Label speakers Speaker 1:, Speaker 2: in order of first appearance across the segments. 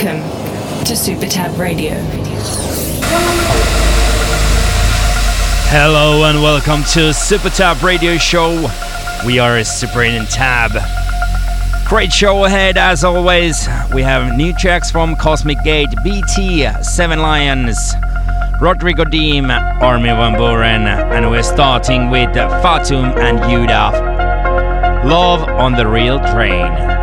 Speaker 1: Welcome to Super Tab Radio.
Speaker 2: Hello and welcome to Super Tab Radio Show. We are Super 8 and Tab. Great show ahead as always. We have new tracks from Cosmic Gate, BT, Seven Lions, Rodrigo Deem, Armin van Buuren, and we're starting with Fatum and Judah. Love on the Real Train.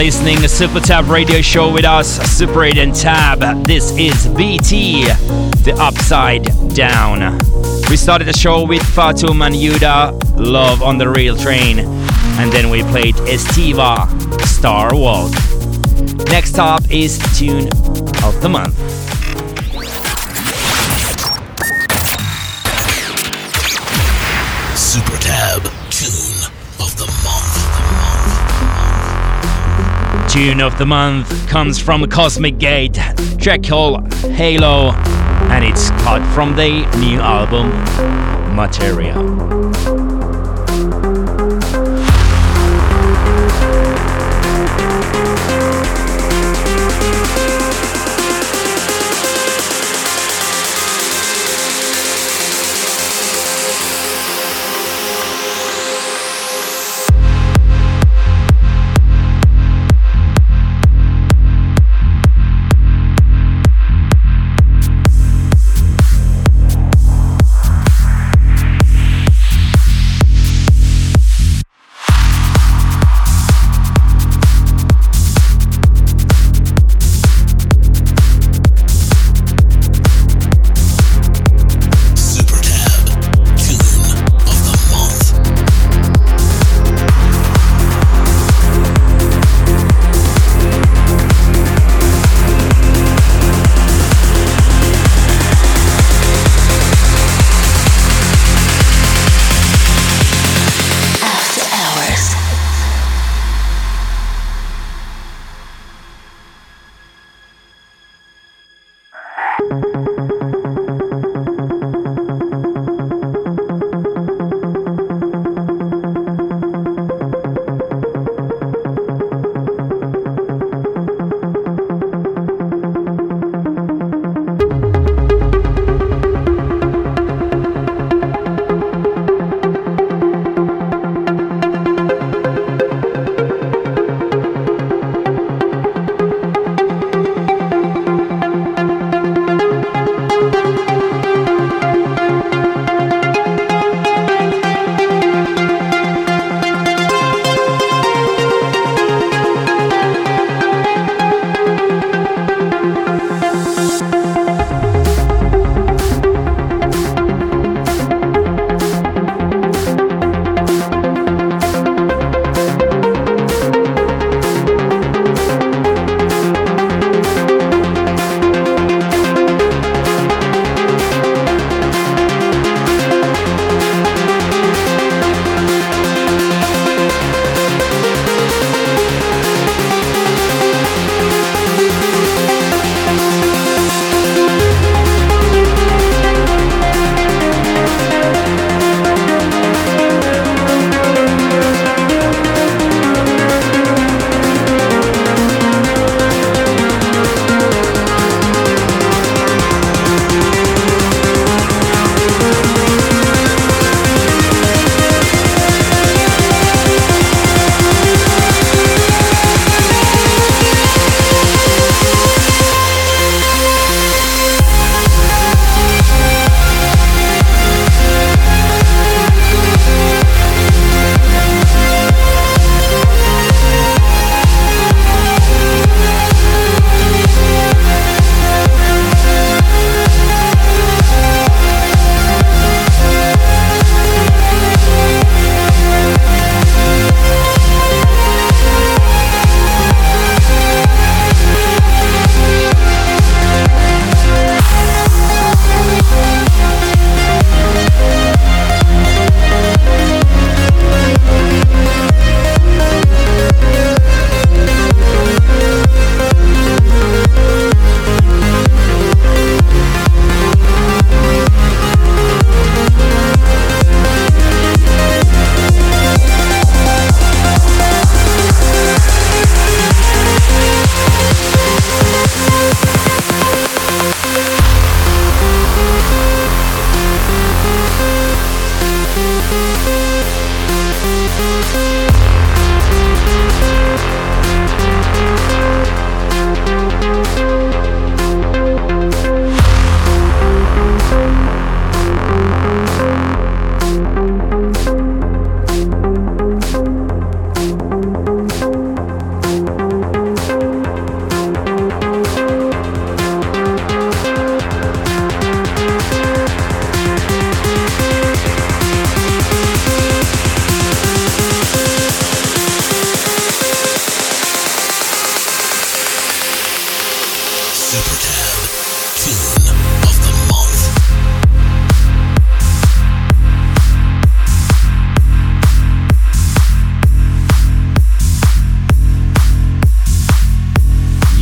Speaker 3: Listening to Super Tab Radio
Speaker 2: Show with us, Super 8 and Tab. This is BT, the Upside Down. We started the show with Fatum and Judah, Love on the Real Train, and then we played Estiva, Star Walk. Next up is Tune of the Month.
Speaker 3: Tune of the Month
Speaker 2: comes from Cosmic Gate, track called Halo, and it's cut from the new album Materia.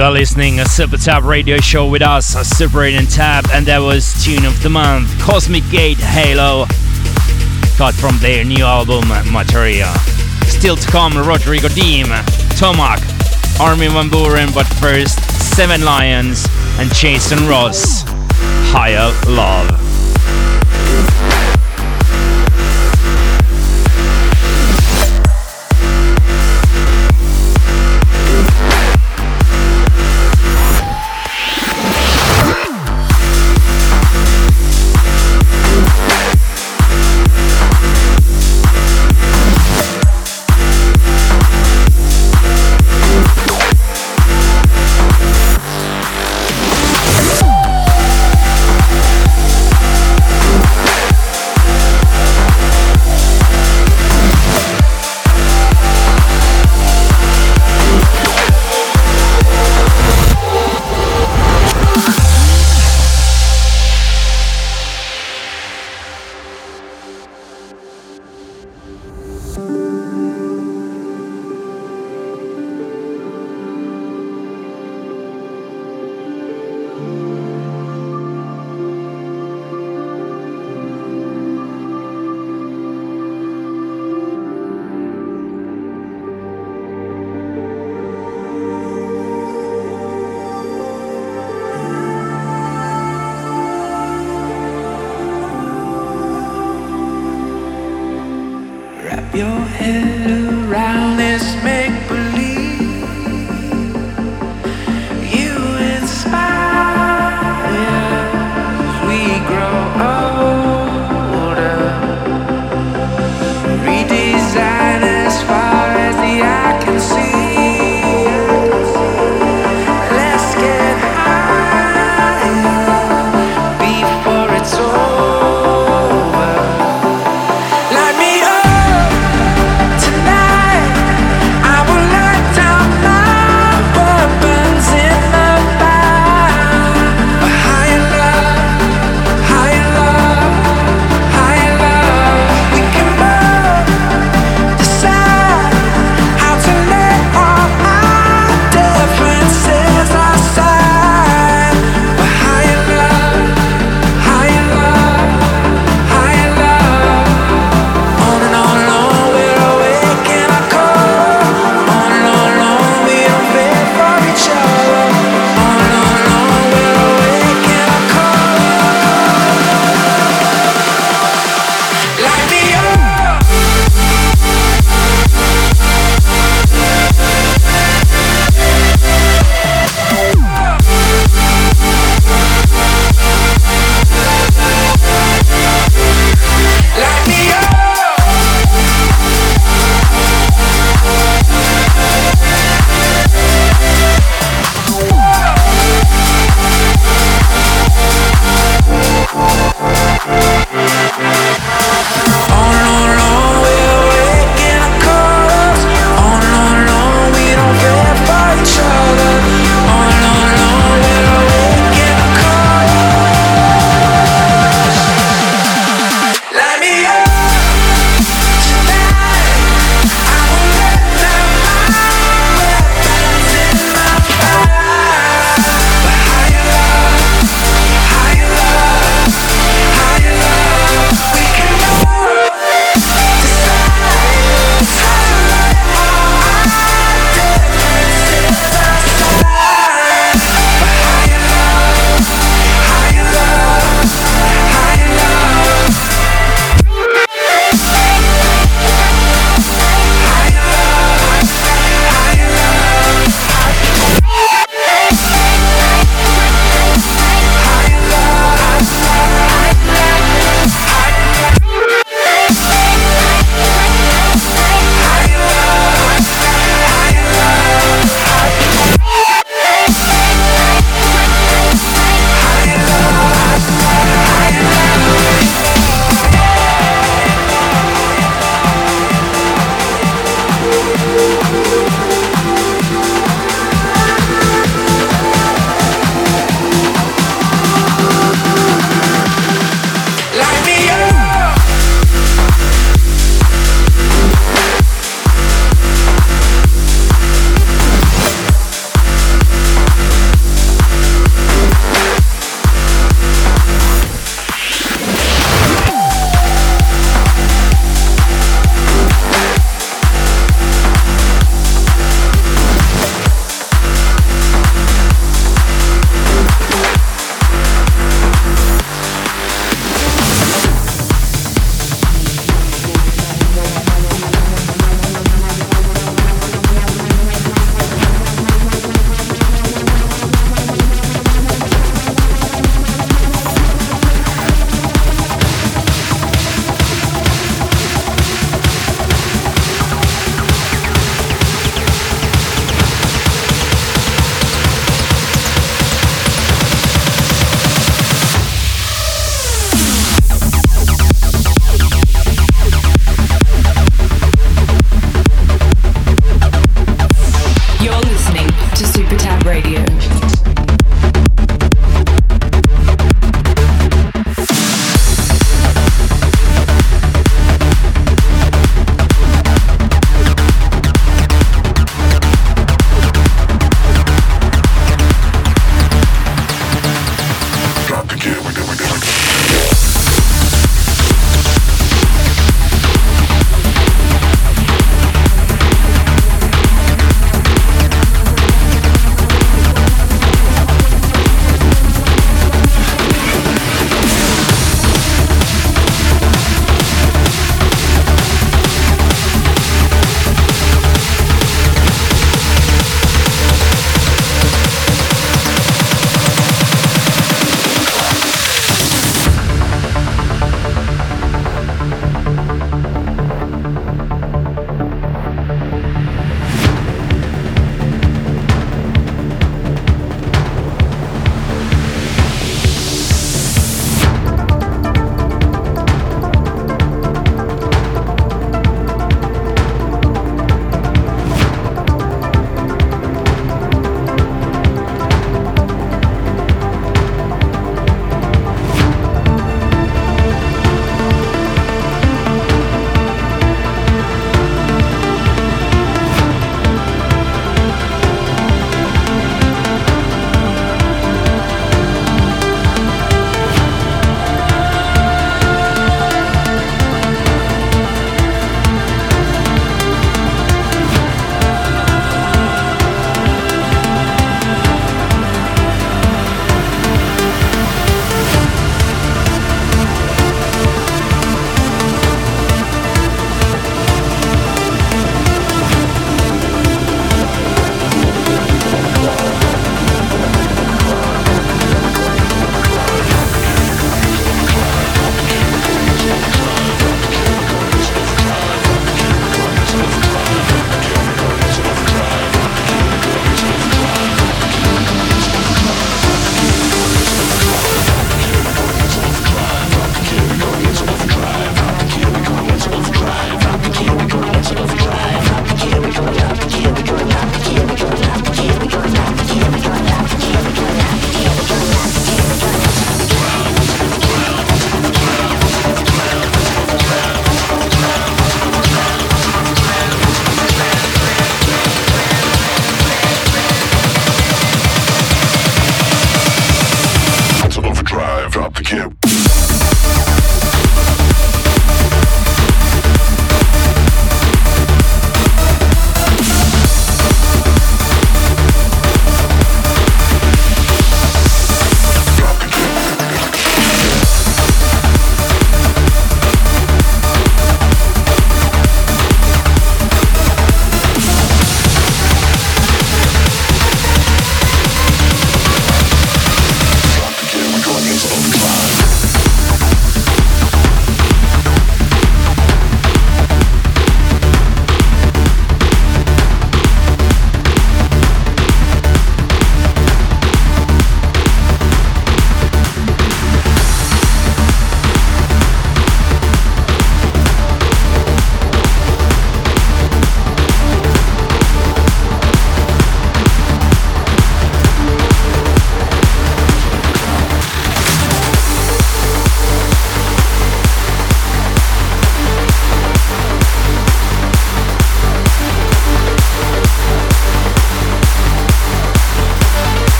Speaker 4: You are listening a Super Tab radio show with us, Super 8 and Tab, and that was Tune of the Month, Cosmic Gate Halo, cut from their new album Materia. Still to come, Rodrigo Deem, Tomac, Armin van Buuren, but first, Seven Lions and Jason Ross, Higher Love.
Speaker 5: Yeah.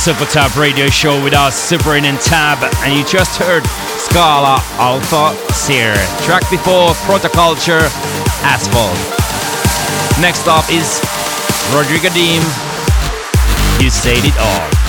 Speaker 5: Super Tab Radio Show with us, Super in and Tab, and you just heard SCHALA Alpha Shear. Track before Protoculture Asphalt. Next up is Rodrigo Deem. You said it all.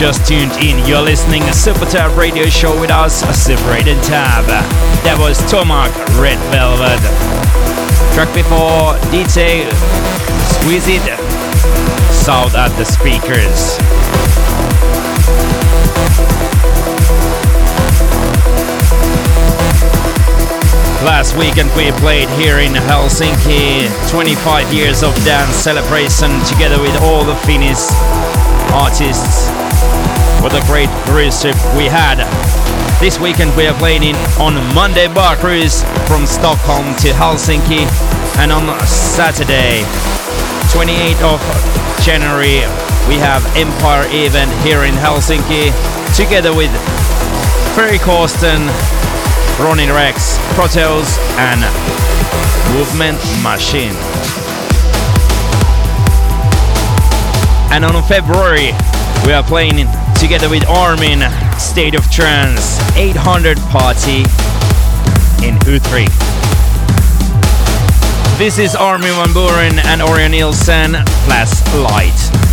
Speaker 2: Just tuned in, you're listening to Super Tab Radio Show with us, a 8 Tab. That was Tomac Red Velvet. Track before DJ Squeeze It, Shout at the Speakers. Last weekend we played here in Helsinki 25 years of dance celebration together with all the Finnish artists. What a great cruise trip we had. This weekend we are playing in on Monday bar cruise from Stockholm to Helsinki and on Saturday 28th of January we have Empire event here in Helsinki together with Ferry Corsten, Ronnie Rex, Proteus and Movement Machine. And on February, we are playing together with Armin, State of Trance, 800 Party in U3. This is Armin van Buuren and. Flash light,
Speaker 3: flash light.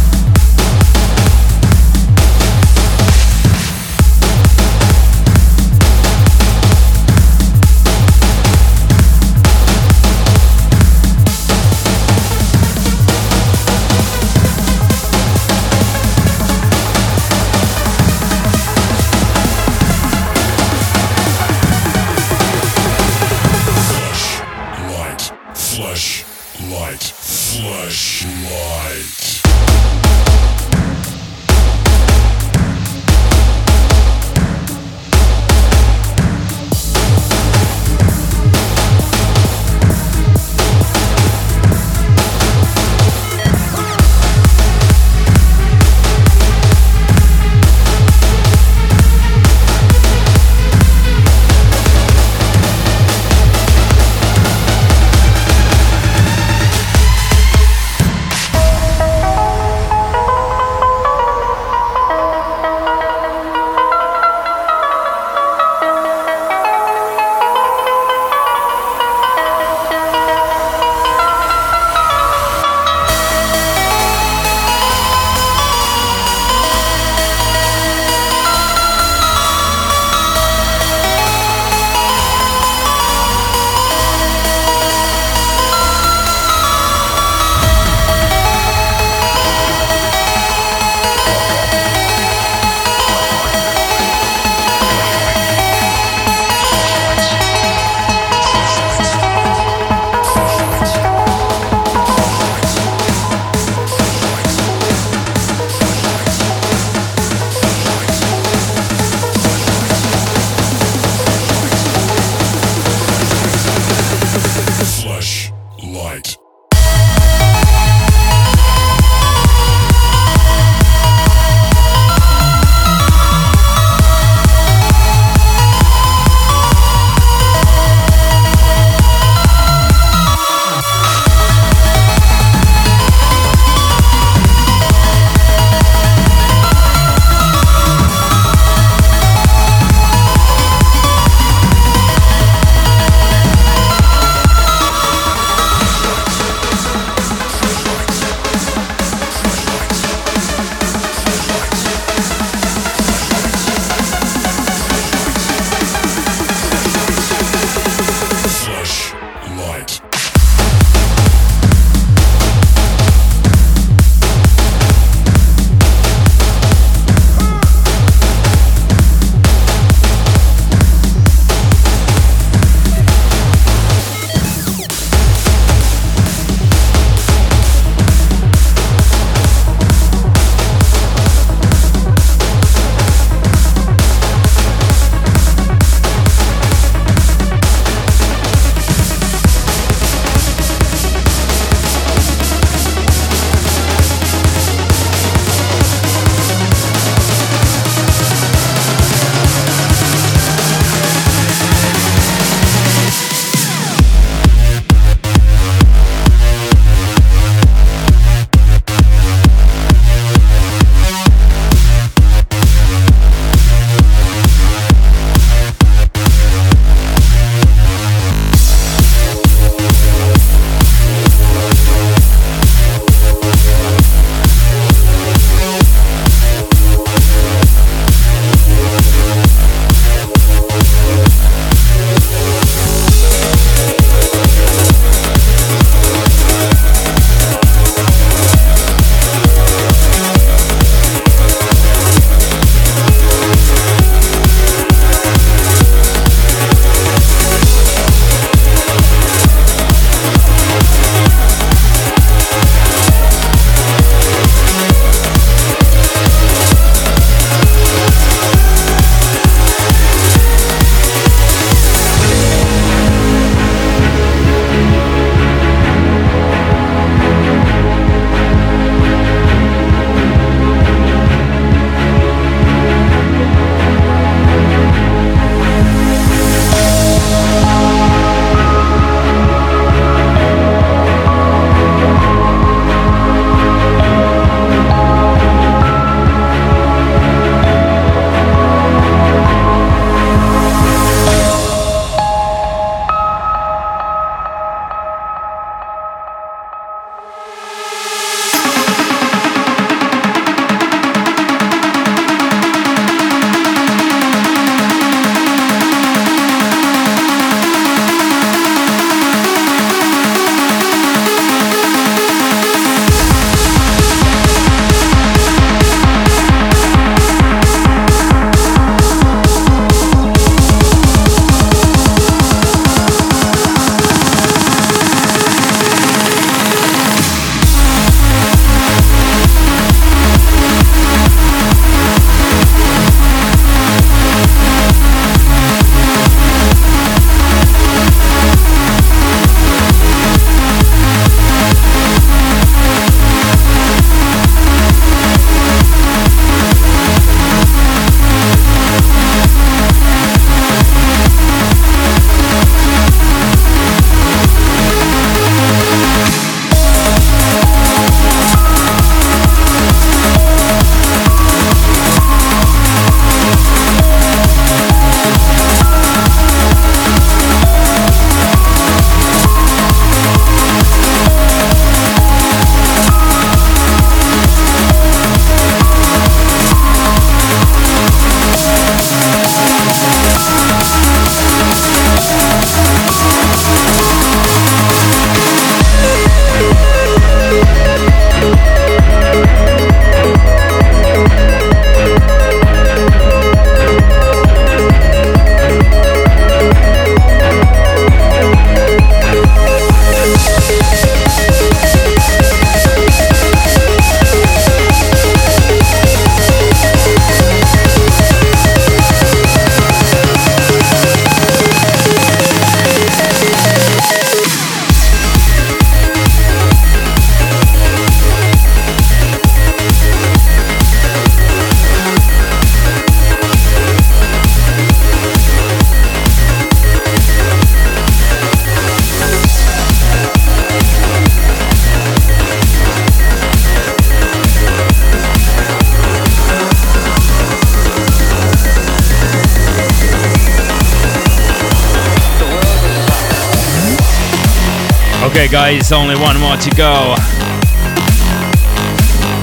Speaker 2: Guys, only one more to go.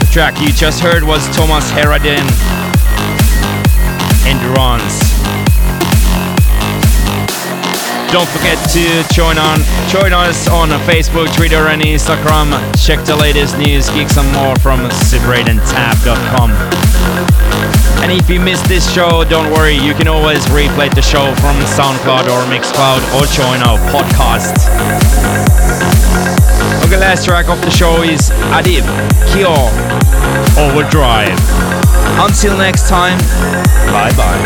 Speaker 2: The track you just heard was Tomas Heredia, Endurance. Don't forget to join on join us on Facebook, Twitter, and Instagram. Check the latest news, gigs, and more from SuperTab.com. And if you missed this show, don't worry, you can always replay the show from SoundCloud or Mixcloud or join our podcast. Okay, last track of the show is Adip Kiyoi Overdrive. Until next time, bye bye.